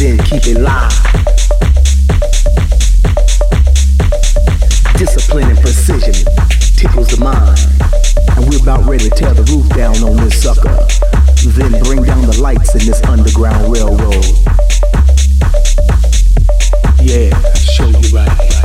then keep it live. Discipline and precision tickles the mind. And we're about ready to tear the roof down on this sucker. Then bring down the lights in this underground railroad. Yeah, show you right.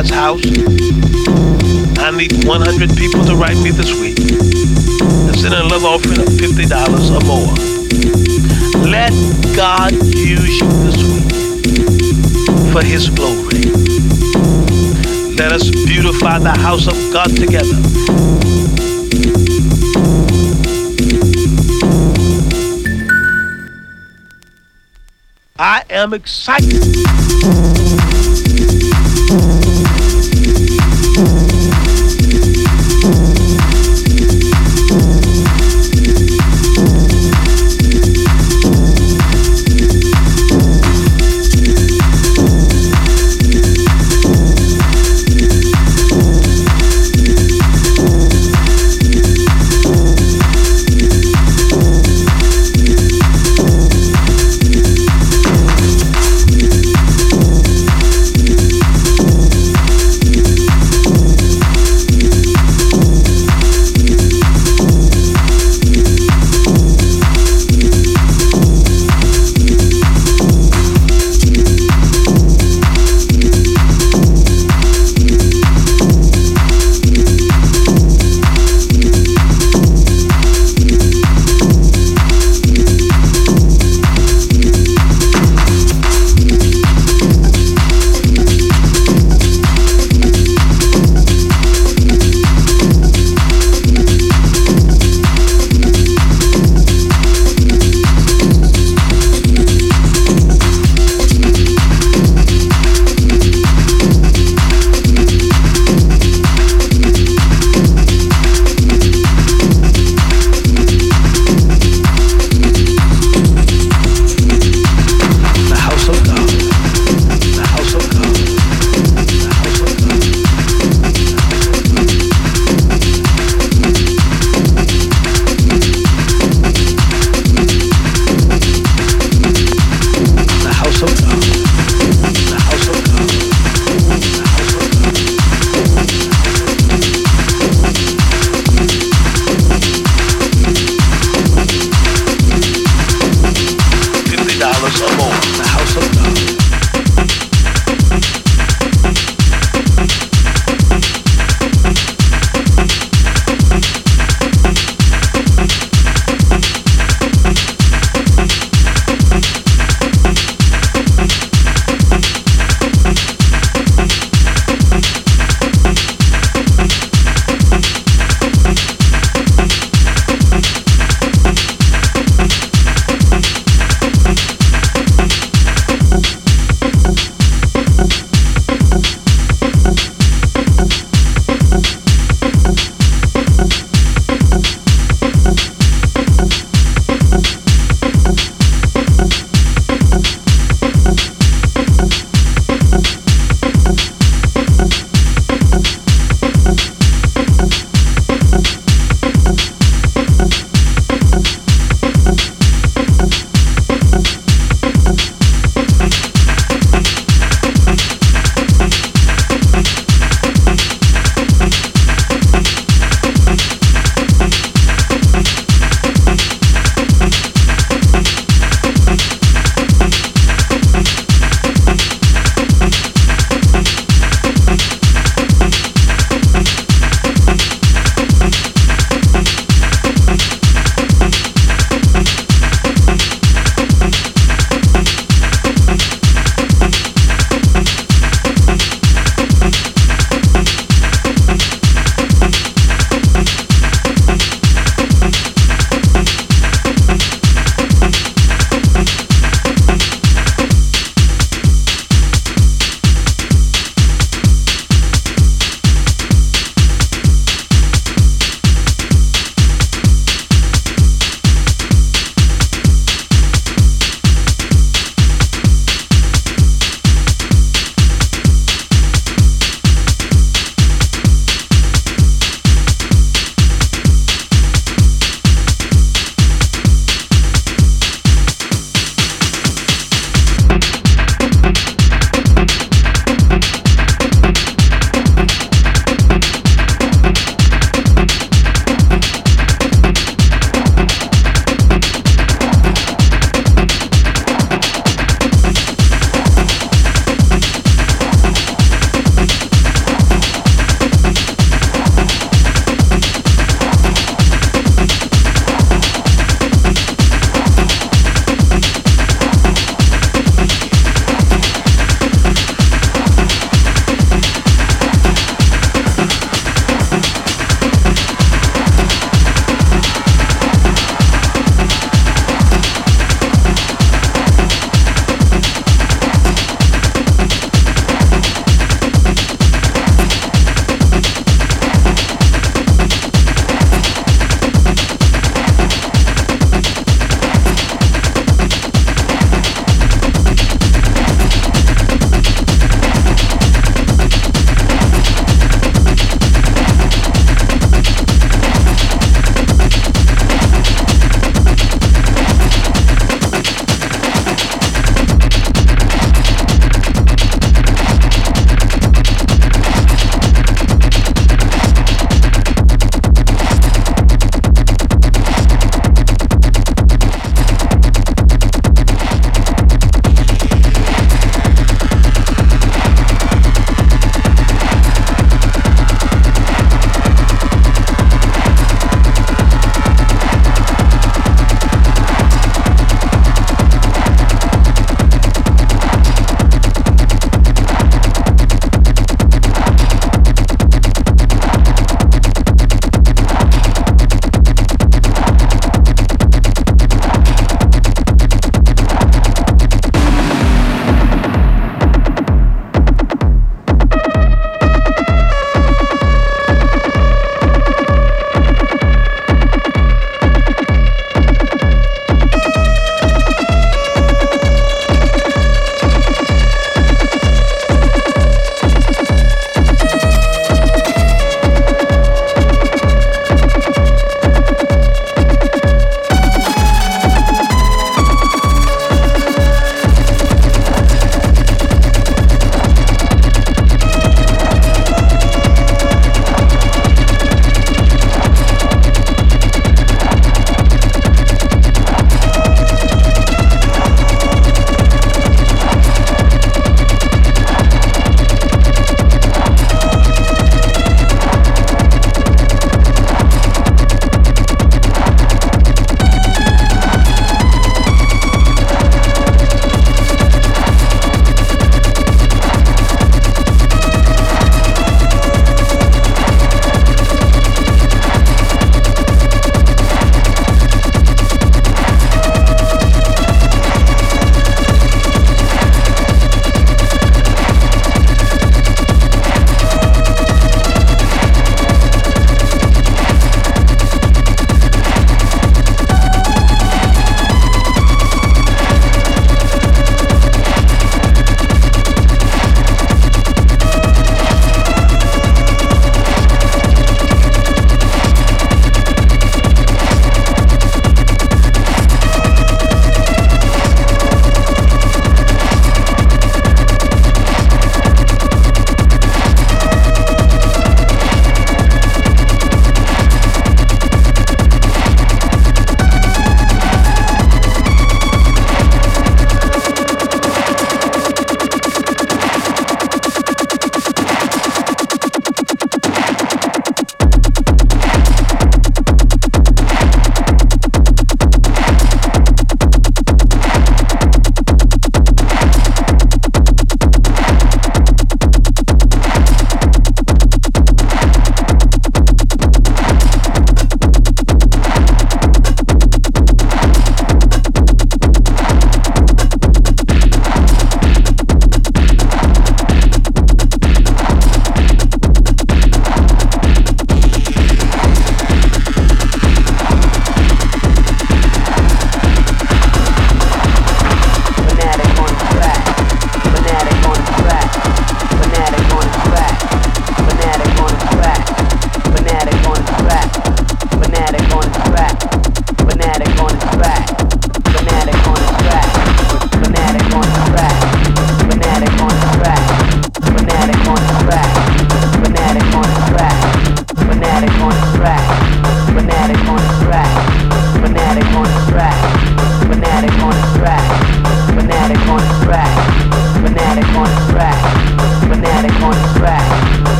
God's house. I need 100 people to write me this week and send a love offering of $50 or more. Let God use you this week for his glory. Let us beautify the house of God together. I am excited.